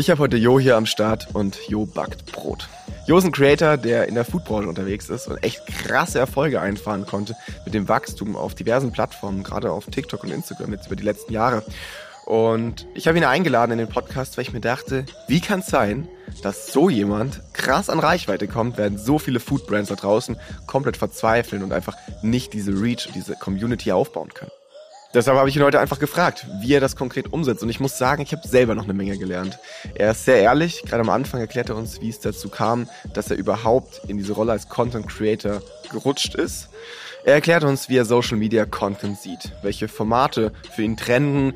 Ich habe heute Jo hier am Start und Jo backt Brot. Jo ist ein Creator, der in der Foodbranche unterwegs ist und echt krasse Erfolge einfahren konnte mit dem Wachstum auf diversen Plattformen, gerade auf TikTok und Instagram jetzt über die letzten Jahre. Und ich habe ihn eingeladen in den Podcast, weil ich mir dachte, wie kann es sein, dass so jemand krass an Reichweite kommt, während so viele Foodbrands da draußen komplett verzweifeln und einfach nicht diese Reach, diese Community aufbauen können. Deshalb habe ich ihn heute einfach gefragt, wie er das konkret umsetzt. Und ich muss sagen, ich habe selber noch eine Menge gelernt. Er ist sehr ehrlich. Gerade am Anfang erklärt er uns, wie es dazu kam, dass er überhaupt in diese Rolle als Content Creator gerutscht ist. Er erklärt uns, wie er Social Media Content sieht, welche Formate für ihn trenden,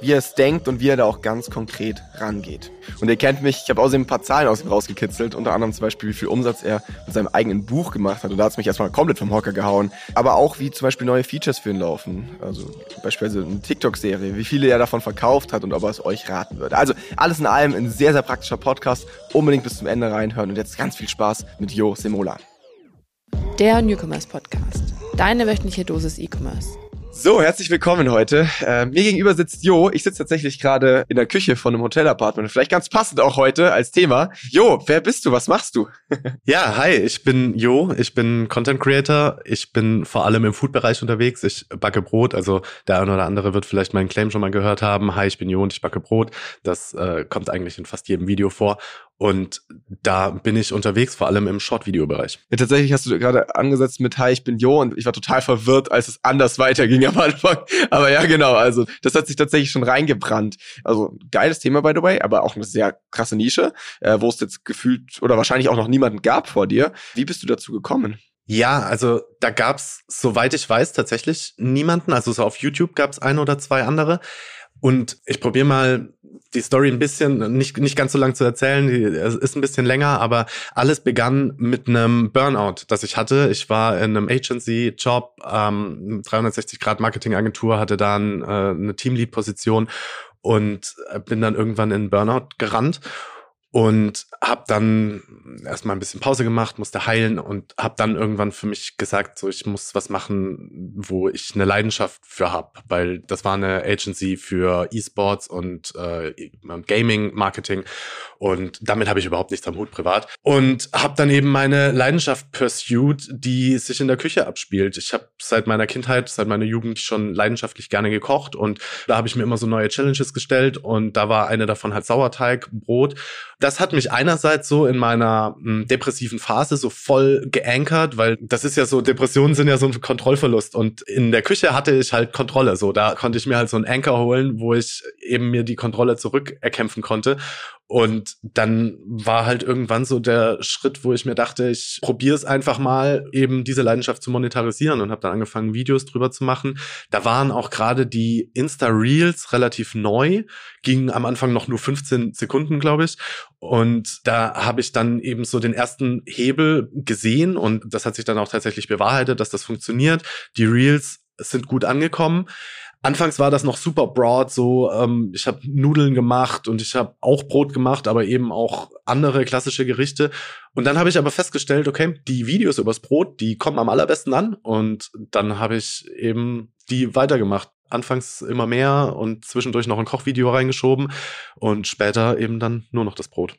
wie er es denkt und wie er da auch ganz konkret rangeht. Und ihr kennt mich, ich habe außerdem ein paar Zahlen aus ihm rausgekitzelt, unter anderem zum Beispiel, wie viel Umsatz er mit seinem eigenen Buch gemacht hat. Und da hat es mich erstmal komplett vom Hocker gehauen. Aber auch, wie zum Beispiel neue Features für ihn laufen. Also beispielsweise eine TikTok-Serie, wie viele er davon verkauft hat und ob er es euch raten würde. Also alles in allem ein sehr, sehr praktischer Podcast. Unbedingt bis zum Ende reinhören und jetzt ganz viel Spaß mit Jo Semola. Der Newcomers Podcast. Deine wöchentliche Dosis E-Commerce. So, herzlich willkommen heute. Äh, mir gegenüber sitzt Jo. Ich sitze tatsächlich gerade in der Küche von einem Hotelapartment. Vielleicht ganz passend auch heute als Thema. Jo, wer bist du? Was machst du? ja, hi, ich bin Jo. Ich bin Content Creator. Ich bin vor allem im Food-Bereich unterwegs. Ich backe Brot. Also der eine oder andere wird vielleicht meinen Claim schon mal gehört haben. Hi, ich bin Jo und ich backe Brot. Das äh, kommt eigentlich in fast jedem Video vor. Und da bin ich unterwegs, vor allem im Short-Video-Bereich. Ja, tatsächlich hast du gerade angesetzt mit Hi, ich bin Jo und ich war total verwirrt, als es anders weiterging am Anfang. Aber ja, genau, also das hat sich tatsächlich schon reingebrannt. Also geiles Thema, by the way, aber auch eine sehr krasse Nische, äh, wo es jetzt gefühlt oder wahrscheinlich auch noch niemanden gab vor dir. Wie bist du dazu gekommen? Ja, also da gab's, soweit ich weiß, tatsächlich niemanden. Also so auf YouTube gab's ein oder zwei andere. Und ich probiere mal die Story ein bisschen, nicht, nicht ganz so lang zu erzählen, die, es ist ein bisschen länger, aber alles begann mit einem Burnout, das ich hatte. Ich war in einem Agency-Job, ähm, 360-Grad-Marketing-Agentur, hatte dann äh, eine Teamlead-Position und bin dann irgendwann in Burnout gerannt und habe dann erstmal ein bisschen Pause gemacht, musste heilen und habe dann irgendwann für mich gesagt, so ich muss was machen, wo ich eine Leidenschaft für hab, weil das war eine Agency für E-Sports und äh, Gaming Marketing. Und damit habe ich überhaupt nichts am Hut privat. Und habe dann eben meine Leidenschaft pursued, die sich in der Küche abspielt. Ich habe seit meiner Kindheit, seit meiner Jugend schon leidenschaftlich gerne gekocht. Und da habe ich mir immer so neue Challenges gestellt. Und da war eine davon halt Sauerteigbrot das hat mich einerseits so in meiner mh, hm, depressiven Phase so voll geankert, weil das ist ja so, Depressionen sind ja so ein Kontrollverlust. Und in der Küche hatte ich halt Kontrolle, so da konnte ich mir halt so einen Anker holen, wo ich eben mir die Kontrolle zurückerkämpfen konnte und dann war halt irgendwann so der Schritt, wo ich mir dachte, ich probiere es einfach mal, eben diese Leidenschaft zu monetarisieren und habe dann angefangen, Videos drüber zu machen. Da waren auch gerade die Insta-Reels relativ neu, gingen am Anfang noch nur 15 Sekunden, glaube ich. Und da habe ich dann eben so den ersten Hebel gesehen und das hat sich dann auch tatsächlich bewahrheitet, dass das funktioniert. Die Reels sind gut angekommen. Anfangs war das noch super broad, so ähm, ich habe Nudeln gemacht und ich habe auch Brot gemacht, aber eben auch andere klassische Gerichte. Und dann habe ich aber festgestellt, okay, die Videos übers Brot, die kommen am allerbesten an. Und dann habe ich eben die weitergemacht. Anfangs immer mehr und zwischendurch noch ein Kochvideo reingeschoben und später eben dann nur noch das Brot.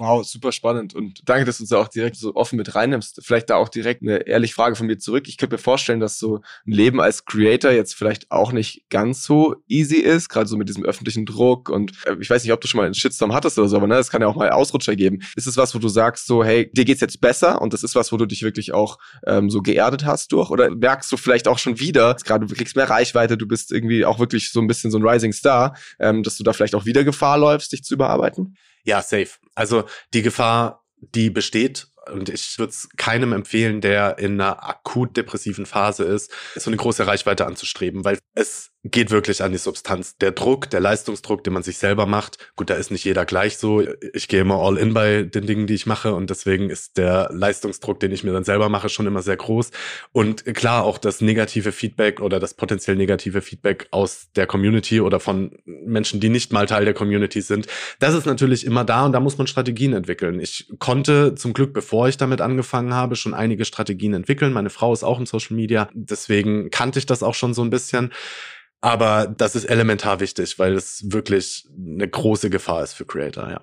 Wow, super spannend. Und danke, dass du uns da auch direkt so offen mit reinnimmst. Vielleicht da auch direkt eine ehrliche Frage von mir zurück. Ich könnte mir vorstellen, dass so ein Leben als Creator jetzt vielleicht auch nicht ganz so easy ist, gerade so mit diesem öffentlichen Druck. Und äh, ich weiß nicht, ob du schon mal einen Shitstorm hattest oder so, aber ne, es kann ja auch mal Ausrutscher geben. Ist es was, wo du sagst so, hey, dir geht's jetzt besser und das ist was, wo du dich wirklich auch ähm, so geerdet hast durch? Oder merkst du vielleicht auch schon wieder, gerade du kriegst mehr Reichweite, du bist irgendwie auch wirklich so ein bisschen so ein Rising Star, ähm, dass du da vielleicht auch wieder Gefahr läufst, dich zu überarbeiten? Ja, safe. Also die Gefahr, die besteht und ich würde es keinem empfehlen, der in einer akut depressiven Phase ist, so eine große Reichweite anzustreben, weil es geht wirklich an die Substanz. Der Druck, der Leistungsdruck, den man sich selber macht, gut, da ist nicht jeder gleich so. Ich gehe immer all in bei den Dingen, die ich mache und deswegen ist der Leistungsdruck, den ich mir dann selber mache, schon immer sehr groß. Und klar, auch das negative Feedback oder das potenziell negative Feedback aus der Community oder von Menschen, die nicht mal Teil der Community sind, das ist natürlich immer da und da muss man Strategien entwickeln. Ich konnte zum Glück, bevor ich damit angefangen habe, schon einige Strategien entwickeln. Meine Frau ist auch im Social Media, deswegen kannte ich das auch schon so ein bisschen Aber das ist elementar wichtig, weil es wirklich eine große Gefahr ist für Creator, ja.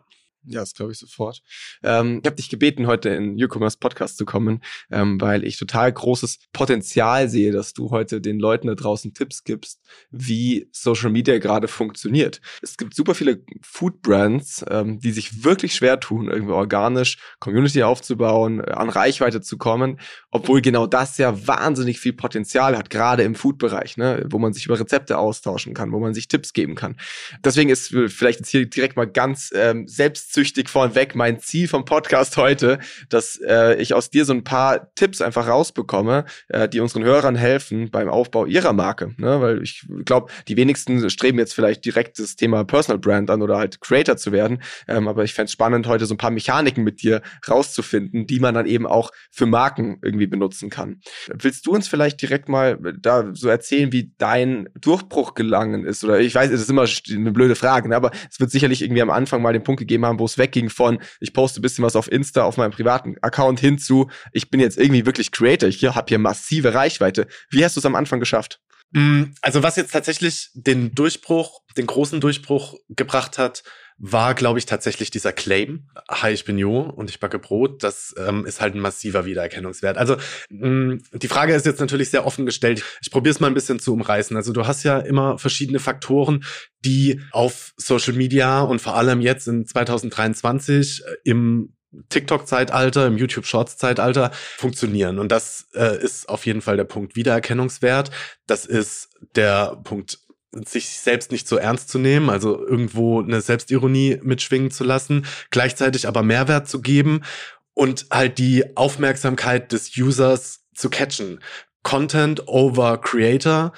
Ja, das glaube ich sofort. Ähm, ich habe dich gebeten, heute in Newcomers Podcast zu kommen, ähm, weil ich total großes Potenzial sehe, dass du heute den Leuten da draußen Tipps gibst, wie Social Media gerade funktioniert. Es gibt super viele Food Brands, ähm, die sich wirklich schwer tun, irgendwie organisch Community aufzubauen, äh, an Reichweite zu kommen, obwohl genau das ja wahnsinnig viel Potenzial hat, gerade im Food-Bereich, ne, wo man sich über Rezepte austauschen kann, wo man sich Tipps geben kann. Deswegen ist vielleicht jetzt hier direkt mal ganz ähm, selbst selbstsüchtig vorweg mein Ziel vom Podcast heute, dass äh, ich aus dir so ein paar Tipps einfach rausbekomme, äh, die unseren Hörern helfen beim Aufbau ihrer Marke. Ne? Weil ich glaube, die wenigsten streben jetzt vielleicht direkt das Thema Personal Brand an oder halt Creator zu werden. Ähm, aber ich fände es spannend, heute so ein paar Mechaniken mit dir rauszufinden, die man dann eben auch für Marken irgendwie benutzen kann. Willst du uns vielleicht direkt mal da so erzählen, wie dein Durchbruch gelangen ist? Oder ich weiß, es ist immer eine blöde Frage, ne? aber es wird sicherlich irgendwie am Anfang mal den Punkt gegeben haben, wo es wegging von, ich poste ein bisschen was auf Insta auf meinem privaten Account hinzu, ich bin jetzt irgendwie wirklich Creator, ich habe hier massive Reichweite. Wie hast du es am Anfang geschafft? Mm, also was jetzt tatsächlich den Durchbruch, den großen Durchbruch gebracht hat, war, glaube ich, tatsächlich dieser Claim, hi, ich bin Jo und ich backe Brot, das ähm, ist halt ein massiver Wiedererkennungswert. Also mh, mm, die Frage ist jetzt natürlich sehr offen gestellt. Ich probiere es mal ein bisschen zu umreißen. Also du hast ja immer verschiedene Faktoren, die auf Social Media und vor allem jetzt in 2023 äh, im TikTok-Zeitalter, im YouTube-Shorts-Zeitalter funktionieren. Und das äh, ist auf jeden Fall der Punkt Wiedererkennungswert. Das ist der Punkt sich selbst nicht so ernst zu nehmen, also irgendwo eine Selbstironie mitschwingen zu lassen, gleichzeitig aber Mehrwert zu geben und halt die Aufmerksamkeit des Users zu catchen. Content over Creator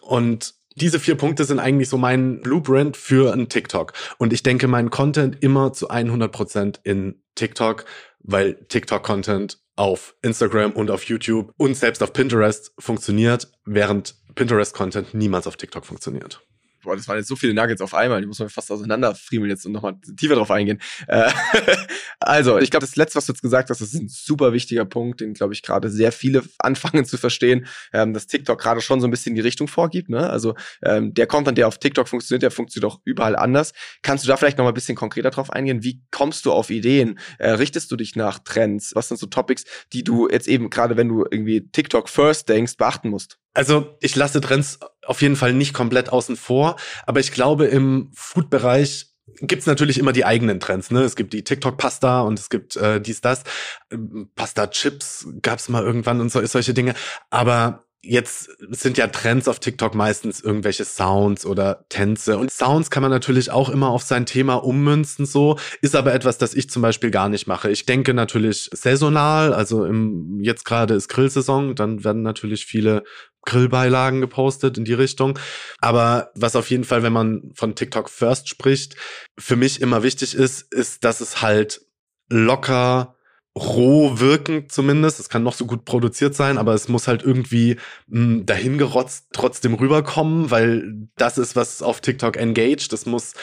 und diese vier Punkte sind eigentlich so mein Blueprint für ein TikTok. Und ich denke, mein Content immer zu 100 Prozent in TikTok, weil TikTok-Content auf Instagram und auf YouTube und selbst auf Pinterest funktioniert, während Pinterest-Content niemals auf TikTok funktioniert boah, das waren jetzt so viele Nuggets auf einmal, die muss man fast auseinanderfriemeln jetzt und nochmal tiefer drauf eingehen. Äh, also, ich glaube, das Letzte, was du jetzt gesagt hast, das ist ein super wichtiger Punkt, den, glaube ich, gerade sehr viele anfangen zu verstehen, ähm, dass TikTok gerade schon so ein bisschen die Richtung vorgibt. Ne? Also ähm, der Content, der auf TikTok funktioniert, der funktioniert auch überall anders. Kannst du da vielleicht nochmal ein bisschen konkreter drauf eingehen? Wie kommst du auf Ideen? Äh, richtest du dich nach Trends? Was sind so Topics, die du jetzt eben gerade, wenn du irgendwie TikTok First denkst, beachten musst? Also ich lasse Trends auf jeden Fall nicht komplett außen vor, aber ich glaube, im Food-Bereich gibt's natürlich immer die eigenen Trends. Ne? Es gibt die TikTok-Pasta und es gibt äh, dies, das. Ähm, Pasta-Chips gab's mal irgendwann und so, solche Dinge. Aber jetzt sind ja Trends auf TikTok meistens irgendwelche Sounds oder Tänze. Und Sounds kann man natürlich auch immer auf sein Thema ummünzen, so. Ist aber etwas, das ich zum Beispiel gar nicht mache. Ich denke natürlich saisonal, also im, jetzt gerade ist Grillsaison, dann werden natürlich viele Grillbeilagen gepostet in die Richtung. Aber was auf jeden Fall, wenn man von TikTok First spricht, für mich immer wichtig ist, ist, dass es halt locker roh wirken zumindest. Es kann noch so gut produziert sein, aber es muss halt irgendwie mh, hm, dahingerotzt trotzdem rüberkommen, weil das ist, was auf TikTok engaged. Das muss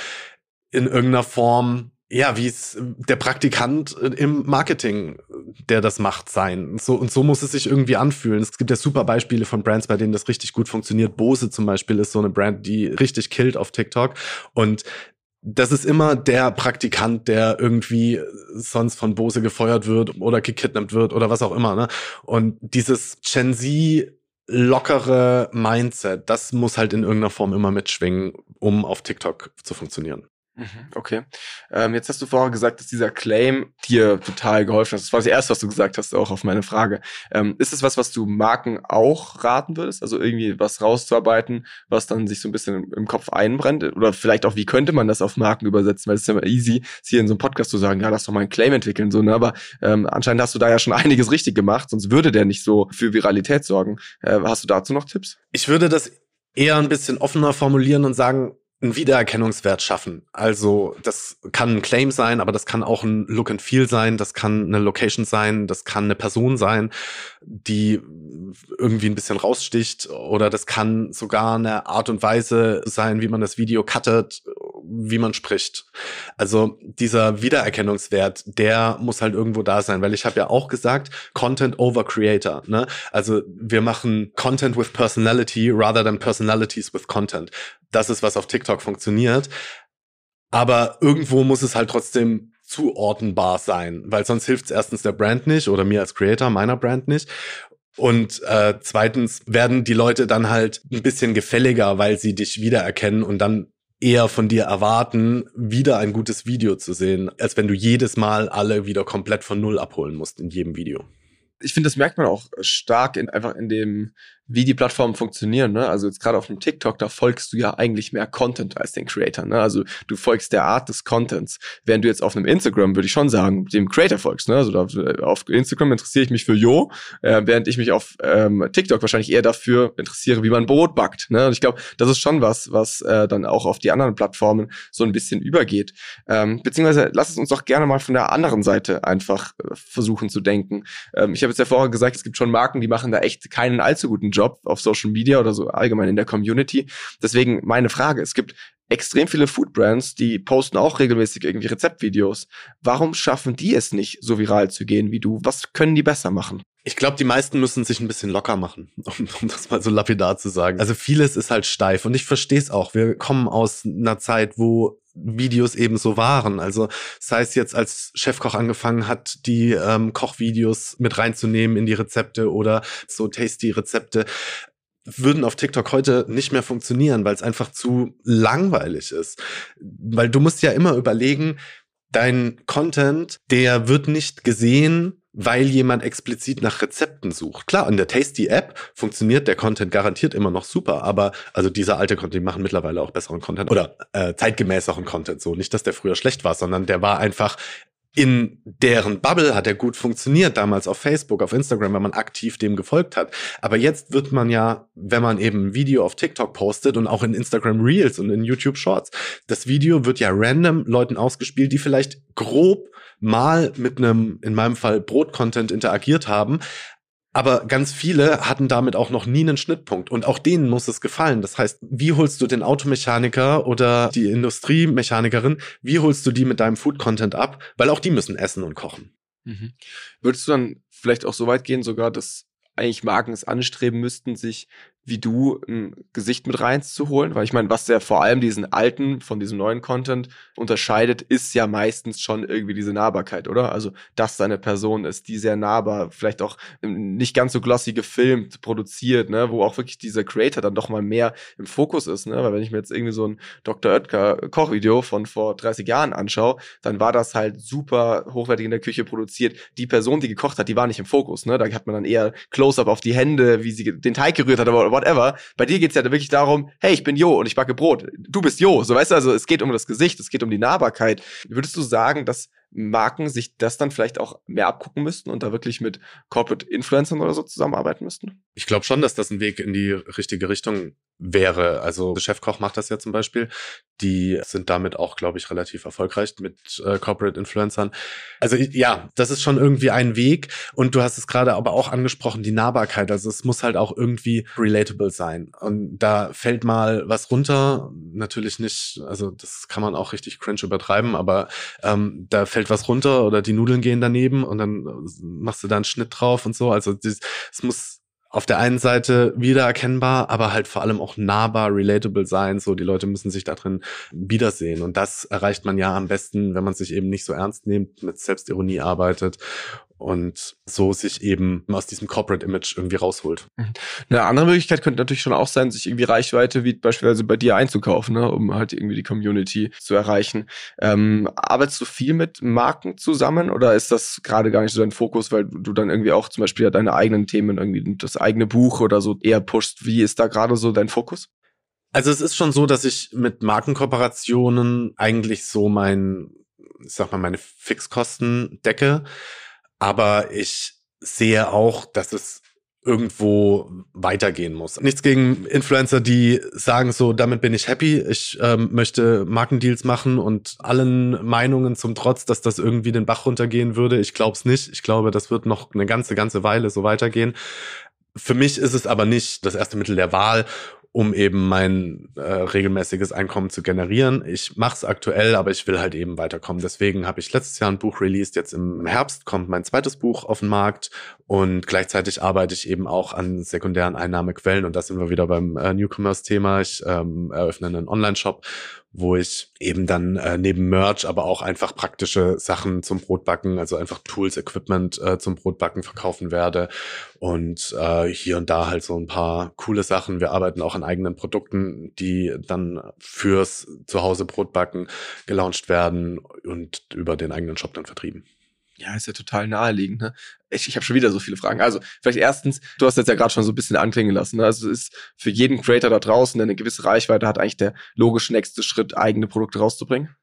in irgendeiner Form ja, wie es der Praktikant im Marketing, der das macht, sein. So, und so muss es sich irgendwie anfühlen. Es gibt ja super Beispiele von Brands, bei denen das richtig gut funktioniert. Bose zum Beispiel ist so eine Brand, die richtig killt auf TikTok. Und das ist immer der Praktikant, der irgendwie sonst von Bose gefeuert wird oder gekidnappt wird oder was auch immer. Ne? Und dieses Gen Z lockere Mindset, das muss halt in irgendeiner Form immer mitschwingen, um auf TikTok zu funktionieren. Mhm, okay. Ähm, jetzt hast du vorher gesagt, dass dieser Claim dir total geholfen hat. Das war das erste, was du gesagt hast, auch auf meine Frage. Ähm, ist es was, was du Marken auch raten würdest? Also irgendwie was rauszuarbeiten, was dann sich so ein bisschen im Kopf einbrennt? Oder vielleicht auch, wie könnte man das auf Marken übersetzen? Weil es ist ja immer easy, hier in so einem Podcast zu sagen, ja, lass doch mal einen Claim entwickeln, so, ne? Aber ähm, anscheinend hast du da ja schon einiges richtig gemacht, sonst würde der nicht so für Viralität sorgen. Äh, hast du dazu noch Tipps? Ich würde das eher ein bisschen offener formulieren und sagen, einen Wiedererkennungswert schaffen. Also das kann ein Claim sein, aber das kann auch ein Look and Feel sein, das kann eine Location sein, das kann eine Person sein, die irgendwie ein bisschen raussticht oder das kann sogar eine Art und Weise sein, wie man das Video cuttet wie man spricht. Also dieser Wiedererkennungswert, der muss halt irgendwo da sein, weil ich habe ja auch gesagt, Content over Creator. Ne? Also wir machen Content with Personality rather than Personalities with Content. Das ist, was auf TikTok funktioniert. Aber irgendwo muss es halt trotzdem zuordnenbar sein, weil sonst hilft es erstens der Brand nicht oder mir als Creator, meiner Brand nicht. Und äh, zweitens werden die Leute dann halt ein bisschen gefälliger, weil sie dich wiedererkennen und dann eher von dir erwarten, wieder ein gutes Video zu sehen, als wenn du jedes Mal alle wieder komplett von Null abholen musst in jedem Video. Ich finde, das merkt man auch stark in, einfach in dem, wie die Plattformen funktionieren. Ne? Also jetzt gerade auf dem TikTok, da folgst du ja eigentlich mehr Content als den Creator. Ne? Also du folgst der Art des Contents. Während du jetzt auf einem Instagram, würde ich schon sagen, dem Creator folgst. Ne? Also da, auf Instagram interessiere ich mich für Jo, äh, während ich mich auf ähm, TikTok wahrscheinlich eher dafür interessiere, wie man Brot backt. Ne? Und ich glaube, das ist schon was, was äh, dann auch auf die anderen Plattformen so ein bisschen übergeht. Ähm, beziehungsweise lass es uns doch gerne mal von der anderen Seite einfach äh, versuchen zu denken. Ähm, ich habe jetzt ja vorher gesagt, es gibt schon Marken, die machen da echt keinen allzu guten Job Job auf Social Media oder so allgemein in der Community. Deswegen meine Frage, es gibt extrem viele Food Brands, die posten auch regelmäßig irgendwie Rezeptvideos. Warum schaffen die es nicht, so viral zu gehen wie du? Was können die besser machen? Ich glaube, die meisten müssen sich ein bisschen locker machen, um, um, das mal so lapidar zu sagen. Also vieles ist halt steif und ich verstehe es auch. Wir kommen aus einer Zeit, wo Videos eben so waren. Also sei es jetzt als Chefkoch angefangen hat, die ähm, Kochvideos mit reinzunehmen in die Rezepte oder so tasty Rezepte würden auf TikTok heute nicht mehr funktionieren, weil es einfach zu langweilig ist. Weil du musst ja immer überlegen, dein Content, der wird nicht gesehen, weil jemand explizit nach Rezepten sucht. Klar, in der Tasty App funktioniert der Content garantiert immer noch super, aber also dieser alte Content, die machen mittlerweile auch besseren Content oder äh, zeitgemäßeren Content. So nicht, dass der früher schlecht war, sondern der war einfach in deren Bubble hat er gut funktioniert, damals auf Facebook, auf Instagram, wenn man aktiv dem gefolgt hat. Aber jetzt wird man ja, wenn man eben ein Video auf TikTok postet und auch in Instagram Reels und in YouTube Shorts, das Video wird ja random Leuten ausgespielt, die vielleicht grob mal mit einem, in meinem Fall, Brot-Content interagiert haben, aber ganz viele hatten damit auch noch nie einen Schnittpunkt und auch denen muss es gefallen. Das heißt, wie holst du den Automechaniker oder die Industriemechanikerin, wie holst du die mit deinem Food-Content ab? Weil auch die müssen essen und kochen. Mhm. Würdest du dann vielleicht auch so weit gehen, sogar, dass eigentlich Marken es anstreben müssten, sich wie du ein Gesicht mit reinzuholen, weil ich meine, was ja vor allem diesen alten von diesem neuen Content unterscheidet, ist ja meistens schon irgendwie diese Nahbarkeit, oder? Also, dass seine Person ist, die sehr nahbar, vielleicht auch nicht ganz so glossy gefilmt, produziert, ne, wo auch wirklich dieser Creator dann doch mal mehr im Fokus ist, ne, weil wenn ich mir jetzt irgendwie so ein Dr. Oetker Kochvideo von vor 30 Jahren anschaue, dann war das halt super hochwertig in der Küche produziert. Die Person, die gekocht hat, die war nicht im Fokus, ne, da hat man dann eher Close-up auf die Hände, wie sie den Teig gerührt hat, aber whatever. Bei dir geht's ja wirklich darum, hey, ich bin Jo und ich backe Brot. Du bist Jo. So weißt du, also es geht um das Gesicht, es geht um die Nahbarkeit. Würdest du sagen, dass Marken sich das dann vielleicht auch mehr abgucken müssten und da wirklich mit Corporate Influencern oder so zusammenarbeiten müssten? Ich glaube schon, dass das ein Weg in die richtige Richtung wäre. Also Chefkoch macht das ja zum Beispiel. Die sind damit auch, glaube ich, relativ erfolgreich mit äh, Corporate Influencern. Also ja, das ist schon irgendwie ein Weg. Und du hast es gerade aber auch angesprochen, die Nahbarkeit. Also es muss halt auch irgendwie relatable sein. Und da fällt mal was runter. Natürlich nicht, also das kann man auch richtig cringe übertreiben, aber ähm, da fällt was runter oder die Nudeln gehen daneben und dann machst du da einen Schnitt drauf und so. Also es muss auf der einen Seite wiedererkennbar, aber halt vor allem auch nahbar, relatable sein. So, die Leute müssen sich da drin wiedersehen. Und das erreicht man ja am besten, wenn man sich eben nicht so ernst nimmt, mit Selbstironie arbeitet und so sich eben aus diesem Corporate Image irgendwie rausholt. Mhm. Eine andere Möglichkeit könnte natürlich schon auch sein, sich irgendwie Reichweite wie beispielsweise bei dir einzukaufen, ne, um halt irgendwie die Community zu erreichen. Ähm, arbeitest du viel mit Marken zusammen oder ist das gerade gar nicht so dein Fokus, weil du dann irgendwie auch zum Beispiel deine eigenen Themen, irgendwie das eigene Buch oder so eher pushst? Wie ist da gerade so dein Fokus? Also es ist schon so, dass ich mit Markenkooperationen eigentlich so mein, ich sag mal, meine Fixkosten decke. Aber ich sehe auch, dass es irgendwo weitergehen muss. Nichts gegen Influencer, die sagen so, damit bin ich happy, ich ähm, möchte Markendeals machen und allen Meinungen zum Trotz, dass das irgendwie den Bach runtergehen würde. Ich glaube es nicht. Ich glaube, das wird noch eine ganze, ganze Weile so weitergehen. Für mich ist es aber nicht das erste Mittel der Wahl um eben mein äh, regelmäßiges Einkommen zu generieren. Ich mache es aktuell, aber ich will halt eben weiterkommen. Deswegen habe ich letztes Jahr ein Buch released. Jetzt im Herbst kommt mein zweites Buch auf den Markt und gleichzeitig arbeite ich eben auch an sekundären Einnahmequellen. Und da sind wir wieder beim äh, Newcomers-Thema. Ich ähm, eröffne einen Online-Shop, wo ich eben dann äh, neben Merch, aber auch einfach praktische Sachen zum Brotbacken, also einfach Tools, Equipment äh, zum Brotbacken verkaufen werde und äh, hier und da halt so ein paar coole Sachen. Wir arbeiten auch an eigenen Produkten, die dann fürs Zuhause Brotbacken gelauncht werden und über den eigenen Shop dann vertrieben. Ja, ist ja total naheliegend. Ne? Ich, ich habe schon wieder so viele Fragen. Also vielleicht erstens, du hast jetzt ja gerade schon so ein bisschen anklingen lassen. Ne? Also es ist für jeden Creator da draußen, der eine gewisse Reichweite hat, eigentlich der logische nächste Schritt, eigene Produkte rauszubringen.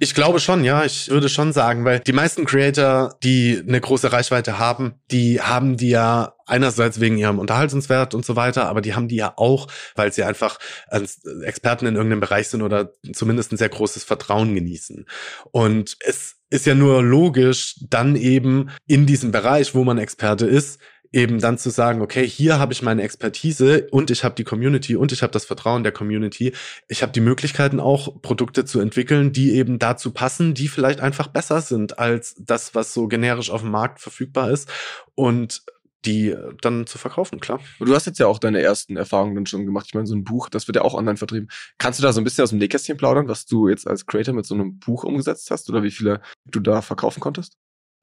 Ich glaube schon, ja. Ich würde schon sagen, weil die meisten Creator, die eine große Reichweite haben, die haben die ja einerseits wegen ihrem Unterhaltungswert und so weiter, aber die haben die ja auch, weil sie einfach als Experten in irgendeinem Bereich sind oder zumindest ein sehr großes Vertrauen genießen. Und es ist ja nur logisch, dann eben in diesem Bereich, wo man Experte ist, eben dann zu sagen, okay, hier habe ich meine Expertise und ich habe die Community und ich habe das Vertrauen der Community. Ich habe die Möglichkeiten auch Produkte zu entwickeln, die eben dazu passen, die vielleicht einfach besser sind als das, was so generisch auf dem Markt verfügbar ist und die dann zu verkaufen, klar. Du hast jetzt ja auch deine ersten Erfahrungen dann schon gemacht. Ich meine, so ein Buch, das wird ja auch online vertrieben. Kannst du da so ein bisschen aus dem Nähkästchen plaudern, was du jetzt als Creator mit so einem Buch umgesetzt hast oder wie viele du da verkaufen konntest?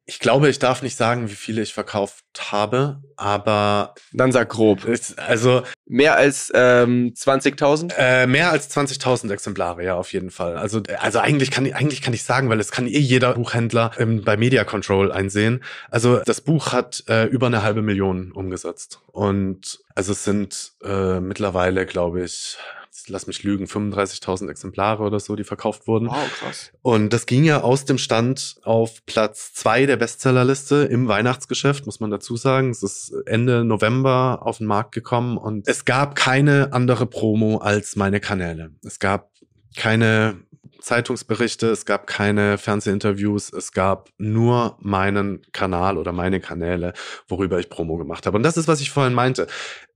Ich glaube, ich darf nicht sagen, wie viele ich verkauft habe, aber dann sag grob. Also mehr als ähm, 20.000? Äh, mehr als 20.000 Exemplare, ja, auf jeden Fall. Also also eigentlich kann eigentlich kann ich sagen, weil es kann eh jeder Buchhändler ähm, bei Media Control einsehen. Also das Buch hat äh, über eine halbe Million umgesetzt und also es sind äh, mittlerweile, glaube ich, lass mich lügen, 35.000 Exemplare oder so, die verkauft wurden. Wow, krass. Und das ging ja aus dem Stand auf Platz zwei der Bestsellerliste im Weihnachtsgeschäft, muss man dazu sagen. Es ist Ende November auf den Markt gekommen und es gab keine andere Promo als meine Kanäle. Es gab keine Zeitungsberichte, es gab keine Fernsehinterviews, es gab nur meinen Kanal oder meine Kanäle, worüber ich Promo gemacht habe. Und das ist, was ich vorhin meinte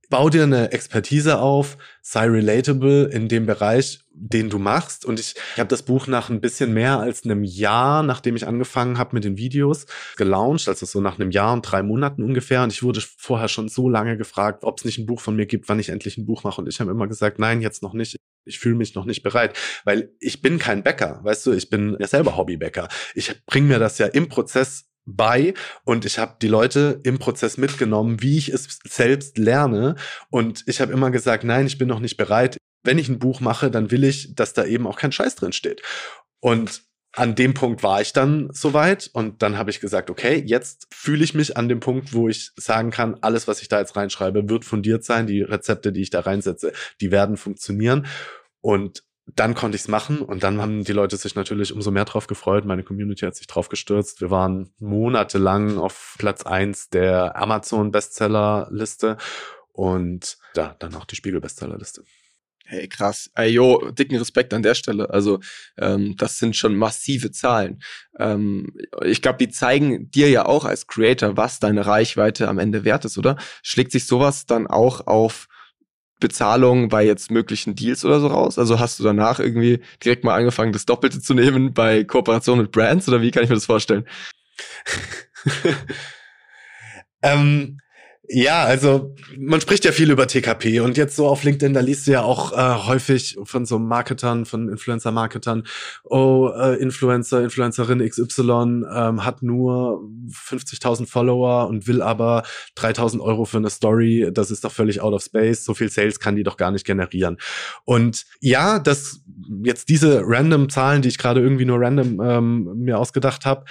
bau dir eine Expertise auf, sei relatable in dem Bereich, den du machst. Und ich, ich habe das Buch nach ein bisschen mehr als einem Jahr, nachdem ich angefangen habe mit den Videos, gelauncht, also so nach einem Jahr und drei Monaten ungefähr. Und ich wurde vorher schon so lange gefragt, ob es nicht ein Buch von mir gibt, wann ich endlich ein Buch mache. Und ich habe immer gesagt, nein, jetzt noch nicht. Ich fühle mich noch nicht bereit, weil ich bin kein Bäcker, weißt du, ich bin ja selber Hobbybäcker. Ich bringe mir das ja im Prozess bei und ich habe die Leute im Prozess mitgenommen, wie ich es selbst lerne und ich habe immer gesagt, nein, ich bin noch nicht bereit. Wenn ich ein Buch mache, dann will ich, dass da eben auch kein Scheiß drin steht. Und an dem Punkt war ich dann soweit und dann habe ich gesagt, okay, jetzt fühle ich mich an dem Punkt, wo ich sagen kann, alles, was ich da jetzt reinschreibe, wird fundiert sein. Die Rezepte, die ich da reinsetze, die werden funktionieren. Und dann konnte ich es machen und dann haben die Leute sich natürlich umso mehr drauf gefreut. Meine Community hat sich drauf gestürzt. Wir waren monatelang auf Platz eins der Amazon Bestseller-Liste und ja, dann auch die Spiegel Bestseller-Liste. Hey, krass. Ey, yo, dicken Respekt an der Stelle. Also, ähm, das sind schon massive Zahlen. Ähm, ich glaube, die zeigen dir ja auch als Creator, was deine Reichweite am Ende wert ist, oder? Schlägt sich sowas dann auch auf Bezahlung bei jetzt möglichen Deals oder so raus? Also hast du danach irgendwie direkt mal angefangen, das Doppelte zu nehmen bei Kooperation mit Brands oder wie kann ich mir das vorstellen? ähm, ja, also man spricht ja viel über TKP und jetzt so auf LinkedIn, da liest du ja auch äh, häufig von so Marketern, von Influencer-Marketern, oh, äh, Influencer, Influencerin XY ähm, hat nur 50.000 Follower und will aber 3.000 Euro für eine Story, das ist doch völlig out of space, so viel Sales kann die doch gar nicht generieren. Und ja, das jetzt diese random Zahlen, die ich gerade irgendwie nur random ähm, mir ausgedacht habe,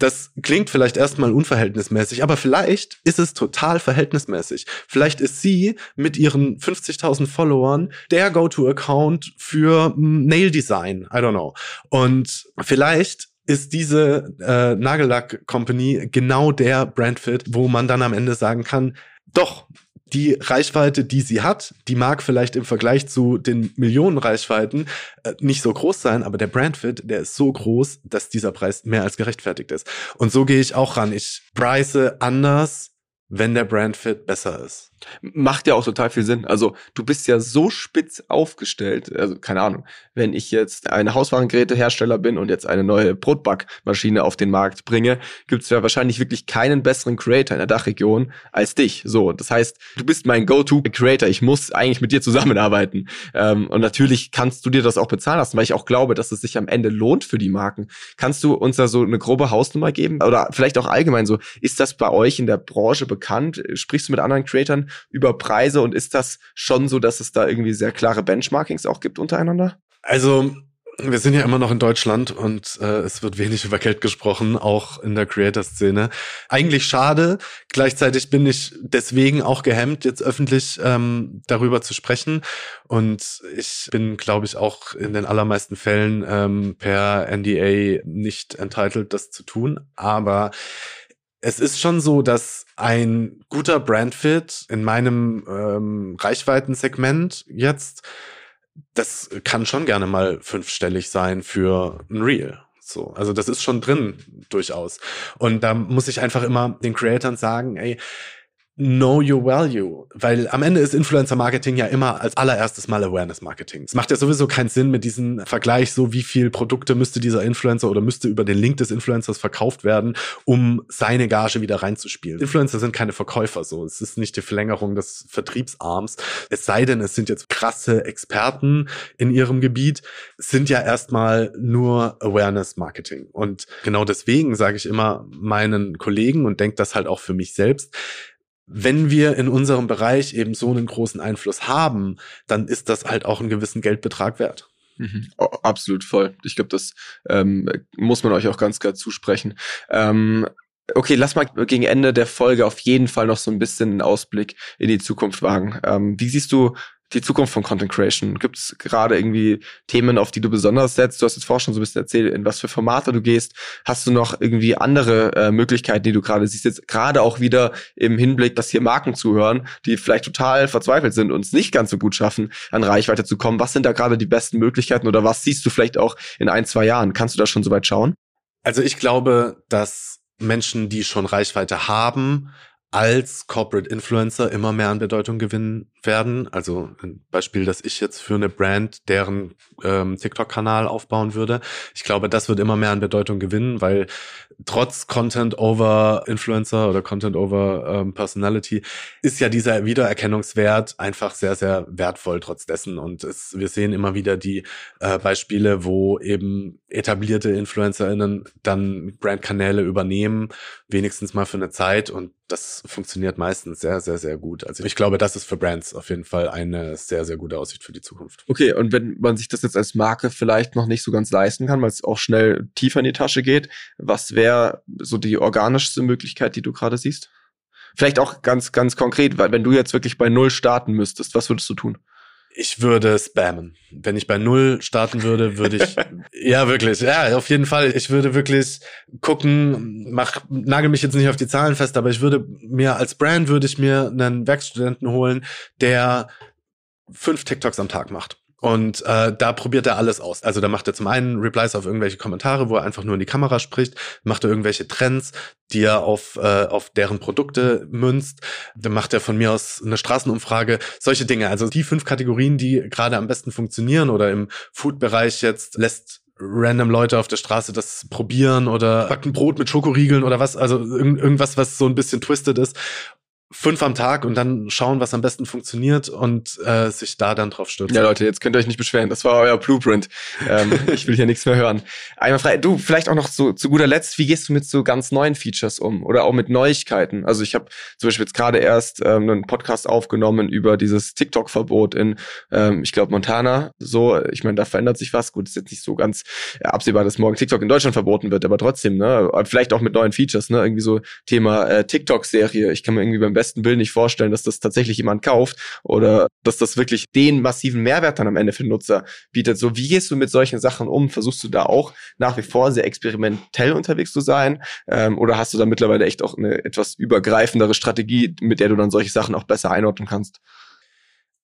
das klingt vielleicht erstmal unverhältnismäßig, aber vielleicht ist es total verhältnismäßig. Vielleicht ist sie mit ihren 50.000 Followern der Go-To-Account für hm, Nail Design. I don't know. Und vielleicht ist diese äh, Nagellack Company genau der Brandfit, wo man dann am Ende sagen kann, doch, die Reichweite, die sie hat, die mag vielleicht im Vergleich zu den Millionen Reichweiten äh, nicht so groß sein, aber der Brandfit, der ist so groß, dass dieser Preis mehr als gerechtfertigt ist. Und so gehe ich auch ran. Ich preise anders, wenn der Brandfit besser ist. Macht ja auch total viel Sinn. Also du bist ja so spitz aufgestellt. Also keine Ahnung, wenn ich jetzt eine Hauswarengerätehersteller bin und jetzt eine neue Brotbackmaschine auf den Markt bringe, gibt es ja wahrscheinlich wirklich keinen besseren Creator in der Dachregion als dich. So, das heißt, du bist mein Go-To-Creator. Ich muss eigentlich mit dir zusammenarbeiten. Ähm, und natürlich kannst du dir das auch bezahlen lassen, weil ich auch glaube, dass es sich am Ende lohnt für die Marken. Kannst du uns da so eine grobe Hausnummer geben? Oder vielleicht auch allgemein so, ist das bei euch in der Branche bekannt? Sprichst du mit anderen Creatoren über Preise und ist das schon so, dass es da irgendwie sehr klare Benchmarkings auch gibt untereinander? Also wir sind ja immer noch in Deutschland und äh, es wird wenig über Geld gesprochen, auch in der Creator-Szene. Eigentlich schade. Gleichzeitig bin ich deswegen auch gehemmt, jetzt öffentlich ähm, darüber zu sprechen. Und ich bin, glaube ich, auch in den allermeisten Fällen ähm, per NDA nicht entitled, das zu tun. Aber es ist schon so, dass ein guter Brandfit in meinem ähm, Reichweitensegment jetzt, das kann schon gerne mal fünfstellig sein für ein Reel. So, also das ist schon drin durchaus. Und da muss ich einfach immer den Creatoren sagen, ey, Know Your Value, weil am Ende ist Influencer Marketing ja immer als allererstes mal Awareness Marketing. Es macht ja sowieso keinen Sinn mit diesem Vergleich, so wie viel Produkte müsste dieser Influencer oder müsste über den Link des Influencers verkauft werden, um seine Gage wieder reinzuspielen. Influencer sind keine Verkäufer, so. Es ist nicht die Verlängerung des Vertriebsarms. Es sei denn, es sind jetzt krasse Experten in ihrem Gebiet, sind ja erstmal nur Awareness Marketing. Und genau deswegen sage ich immer meinen Kollegen und denke das halt auch für mich selbst, wenn wir in unserem Bereich eben so einen großen Einfluss haben, dann ist das halt auch einen gewissen Geldbetrag wert. Mhm. Oh, absolut voll. Ich glaube, das ähm, muss man euch auch ganz klar zusprechen. Ähm, okay, lass mal gegen Ende der Folge auf jeden Fall noch so ein bisschen einen Ausblick in die Zukunft wagen. Ähm, wie siehst du die Zukunft von Content Creation? Gibt es gerade irgendwie Themen, auf die du besonders setzt? Du hast jetzt vorher schon so ein bisschen erzählt, in was für Formate du gehst. Hast du noch irgendwie andere äh, Möglichkeiten, die du gerade siehst? Jetzt gerade auch wieder im Hinblick, dass hier Marken zuhören, die vielleicht total verzweifelt sind und es nicht ganz so gut schaffen, an Reichweite zu kommen. Was sind da gerade die besten Möglichkeiten oder was siehst du vielleicht auch in ein, zwei Jahren? Kannst du da schon so weit schauen? Also ich glaube, dass Menschen, die schon Reichweite haben, als Corporate Influencer immer mehr an Bedeutung gewinnen werden. Also ein Beispiel, dass ich jetzt für eine Brand deren ähm, TikTok-Kanal aufbauen würde. Ich glaube, das wird immer mehr an Bedeutung gewinnen, weil trotz Content over Influencer oder Content over ähm, Personality ist ja dieser Wiedererkennungswert einfach sehr, sehr wertvoll trotz dessen. Und es, wir sehen immer wieder die äh, Beispiele, wo eben etablierte InfluencerInnen dann Brandkanäle übernehmen, wenigstens mal für eine Zeit und das funktioniert meistens sehr, sehr, sehr gut. Also ich glaube, das ist für Brands auf jeden Fall eine sehr, sehr gute Aussicht für die Zukunft. Okay, und wenn man sich das jetzt als Marke vielleicht noch nicht so ganz leisten kann, weil es auch schnell tiefer in die Tasche geht, was wäre so die organischste Möglichkeit, die du gerade siehst? Vielleicht auch ganz, ganz konkret, weil wenn du jetzt wirklich bei Null starten müsstest, was würdest du tun? Ich würde spammen. Wenn ich bei Null starten würde, würde ich, ja, wirklich, ja, auf jeden Fall. Ich würde wirklich gucken, mach, nagel mich jetzt nicht auf die Zahlen fest, aber ich würde mir als Brand würde ich mir einen Werkstudenten holen, der fünf TikToks am Tag macht. Und äh, da probiert er alles aus. Also da macht er zum einen Replies auf irgendwelche Kommentare, wo er einfach nur in die Kamera spricht, macht er irgendwelche Trends, die er auf, äh, auf deren Produkte münzt. Dann macht er von mir aus eine Straßenumfrage, solche Dinge. Also die fünf Kategorien, die gerade am besten funktionieren oder im Food-Bereich jetzt lässt random Leute auf der Straße das probieren oder backen Brot mit Schokoriegeln oder was, also irgendwas, was so ein bisschen twisted ist fünf am Tag und dann schauen, was am besten funktioniert und äh, sich da dann drauf stürzen. Ja, Leute, jetzt könnt ihr euch nicht beschweren. Das war euer Blueprint. ähm, ich will hier nichts mehr hören. Einmal frei. Du, vielleicht auch noch so, zu guter Letzt, wie gehst du mit so ganz neuen Features um oder auch mit Neuigkeiten? Also ich habe zum Beispiel jetzt gerade erst ähm, einen Podcast aufgenommen über dieses TikTok-Verbot in, ähm, ich glaube, Montana. So, ich meine, da verändert sich was. Gut, ist jetzt nicht so ganz ja, absehbar, dass morgen TikTok in Deutschland verboten wird, aber trotzdem, ne? Vielleicht auch mit neuen Features, ne? Irgendwie so Thema äh, TikTok-Serie. Ich kann mir irgendwie beim besten Willen nicht vorstellen, dass das tatsächlich jemand kauft oder dass das wirklich den massiven Mehrwert dann am Ende für den Nutzer bietet. So, wie gehst du mit solchen Sachen um? Versuchst du da auch nach wie vor sehr experimentell unterwegs zu sein? Ähm, oder hast du da mittlerweile echt auch eine etwas übergreifendere Strategie, mit der du dann solche Sachen auch besser einordnen kannst?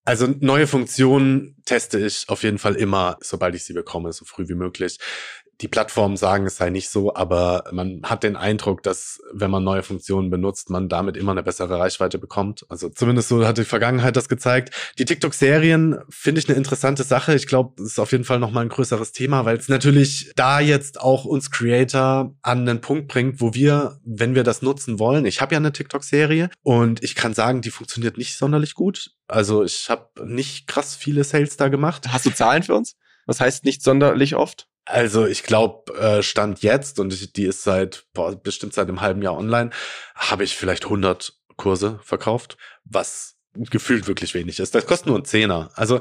Also neue Funktionen teste ich auf jeden Fall immer, sobald ich sie bekomme, so früh wie möglich die Plattformen sagen, es sei nicht so, aber man hat den Eindruck, dass wenn man neue Funktionen benutzt, man damit immer eine bessere Reichweite bekommt. Also zumindest so hat die Vergangenheit das gezeigt. Die TikTok-Serien finde ich eine interessante Sache. Ich glaube, das ist auf jeden Fall nochmal ein größeres Thema, weil es natürlich da jetzt auch uns Creator an den Punkt bringt, wo wir, wenn wir das nutzen wollen, ich habe ja eine TikTok-Serie und ich kann sagen, die funktioniert nicht sonderlich gut. Also ich habe nicht krass viele Sales da gemacht. Hast du Zahlen für uns? Was heißt nicht sonderlich oft? Also ich glaube, äh, Stand jetzt, und die ist seit, boah, bestimmt seit einem halben Jahr online, habe ich vielleicht 100 Kurse verkauft, was gefühlt wirklich wenig ist. Das kostet nur ein Zehner. Also,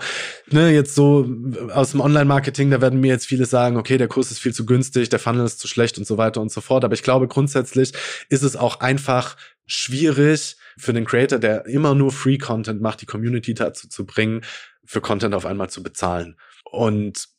ne, jetzt so aus dem Online-Marketing, da werden mir jetzt viele sagen, okay, der Kurs ist viel zu günstig, der Funnel ist zu schlecht und so weiter und so fort. Aber ich glaube, grundsätzlich ist es auch einfach schwierig für den Creator, der immer nur Free-Content macht, die Community dazu zu bringen, für Content auf einmal zu bezahlen. Und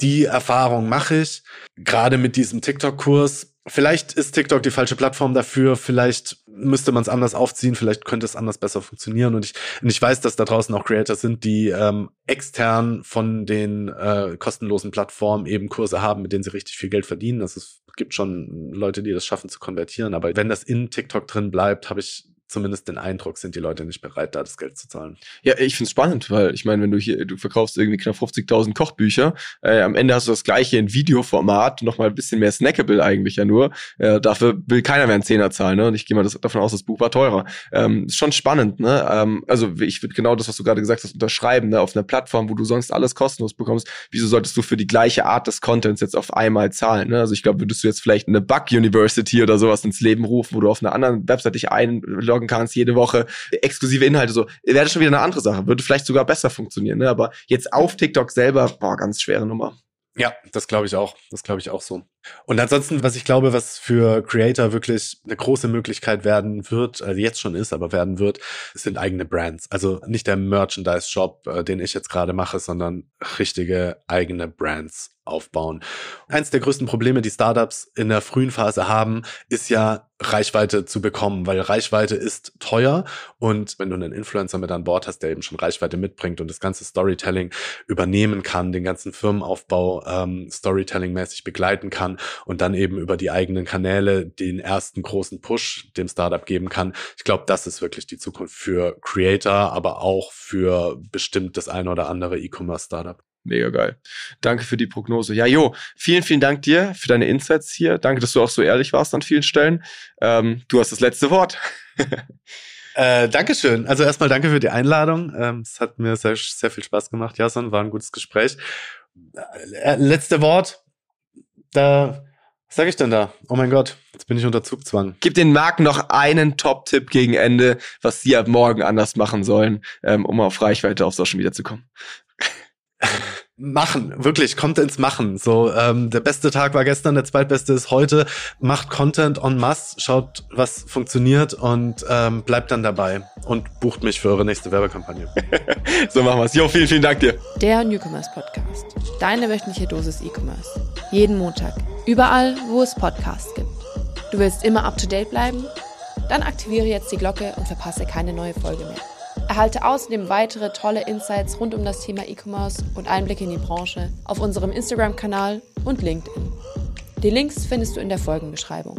die Erfahrung mache ich, gerade mit diesem TikTok-Kurs. Vielleicht ist TikTok die falsche Plattform dafür, vielleicht müsste man es anders aufziehen, vielleicht könnte es anders besser funktionieren. Und ich, und ich weiß, dass da draußen auch Creators sind, die ähm, extern von den äh, kostenlosen Plattformen eben Kurse haben, mit denen sie richtig viel Geld verdienen. Das ist, gibt schon Leute, die das schaffen zu konvertieren. Aber wenn das in TikTok drin bleibt, habe ich zumindest den Eindruck, sind die Leute nicht bereit, da das Geld zu zahlen. Ja, ich finde es spannend, weil ich meine, wenn du hier, du verkaufst irgendwie knapp 50.000 Kochbücher, äh, am Ende hast du das gleiche in Videoformat, noch mal ein bisschen mehr snackable eigentlich ja nur. Äh, dafür will keiner mehr einen Zehner zahlen, ne? Und ich gehe mal das, davon aus, das Buch war teurer. Ähm, ist schon spannend, ne? Ähm, also ich würde genau das, was du gerade gesagt hast, unterschreiben, ne? Auf einer Plattform, wo du sonst alles kostenlos bekommst, wieso solltest du für die gleiche Art des Contents jetzt auf einmal zahlen? Ne? Also ich glaube, würdest du jetzt vielleicht eine Bug University oder sowas ins Leben rufen, wo du auf einer anderen Website dich einloggen kannst, jede Woche Woche exklusive Inhalte, so, wäre das schon wieder eine andere Sache. Würde vielleicht sogar besser funktionieren, ne? Aber jetzt auf TikTok selber, boah, ganz schwere Nummer. Ja, das glaube ich auch. Das glaube ich auch so. Und ansonsten, was ich glaube, was für Creator wirklich eine große Möglichkeit werden wird, also jetzt schon ist, aber werden wird, sind eigene Brands. Also nicht der Merchandise-Shop, äh, den ich jetzt gerade mache, sondern richtige eigene Brands aufbauen. Eins der größten Probleme, die Startups in der frühen Phase haben, ist ja Reichweite zu bekommen, weil Reichweite ist teuer und wenn du einen Influencer mit an Bord hast, der eben schon Reichweite mitbringt und das ganze Storytelling übernehmen kann, den ganzen Firmenaufbau ähm, Storytelling-mäßig begleiten kann und dann eben über die eigenen Kanäle den ersten großen Push dem Startup geben kann. Ich glaube, das ist wirklich die Zukunft für Creator, aber auch für bestimmt das eine oder andere E-Commerce-Startup. Mega geil. Danke für die Prognose. Ja, Jo, vielen, vielen Dank dir für deine Insights hier. Danke, dass du auch so ehrlich warst an vielen Stellen. Ähm, du hast das letzte Wort. äh, Dankeschön. Also erstmal danke für die Einladung. Ähm, es hat mir sehr, sehr viel Spaß gemacht, Jason. War ein gutes Gespräch. Äh, letzte Wort. Da, was sage ich denn da? Oh mein Gott, jetzt bin ich unter Zugzwang. Gib den Marken noch einen Top-Tipp gegen Ende, was sie ab morgen anders machen sollen, ähm, um auf Reichweite auf Social Media zu kommen. Machen, wirklich, kommt ins Machen. So, ähm, der beste Tag war gestern, der zweitbeste ist heute. Macht Content en masse, schaut, was funktioniert und ähm, bleibt dann dabei und bucht mich für eure nächste Werbekampagne. so machen wir's. Jo, vielen, vielen Dank dir. Der Newcomers Podcast. Deine wöchentliche Dosis E-Commerce. Jeden Montag. Überall, wo es Podcasts gibt. Du willst immer up to date bleiben? Dann aktiviere jetzt die Glocke und verpasse keine neue Folge mehr. Erhalte außerdem weitere tolle Insights rund um das Thema E-Commerce und Einblicke in die Branche auf unserem Instagram-Kanal und LinkedIn. Die Links findest du in der Folgenbeschreibung.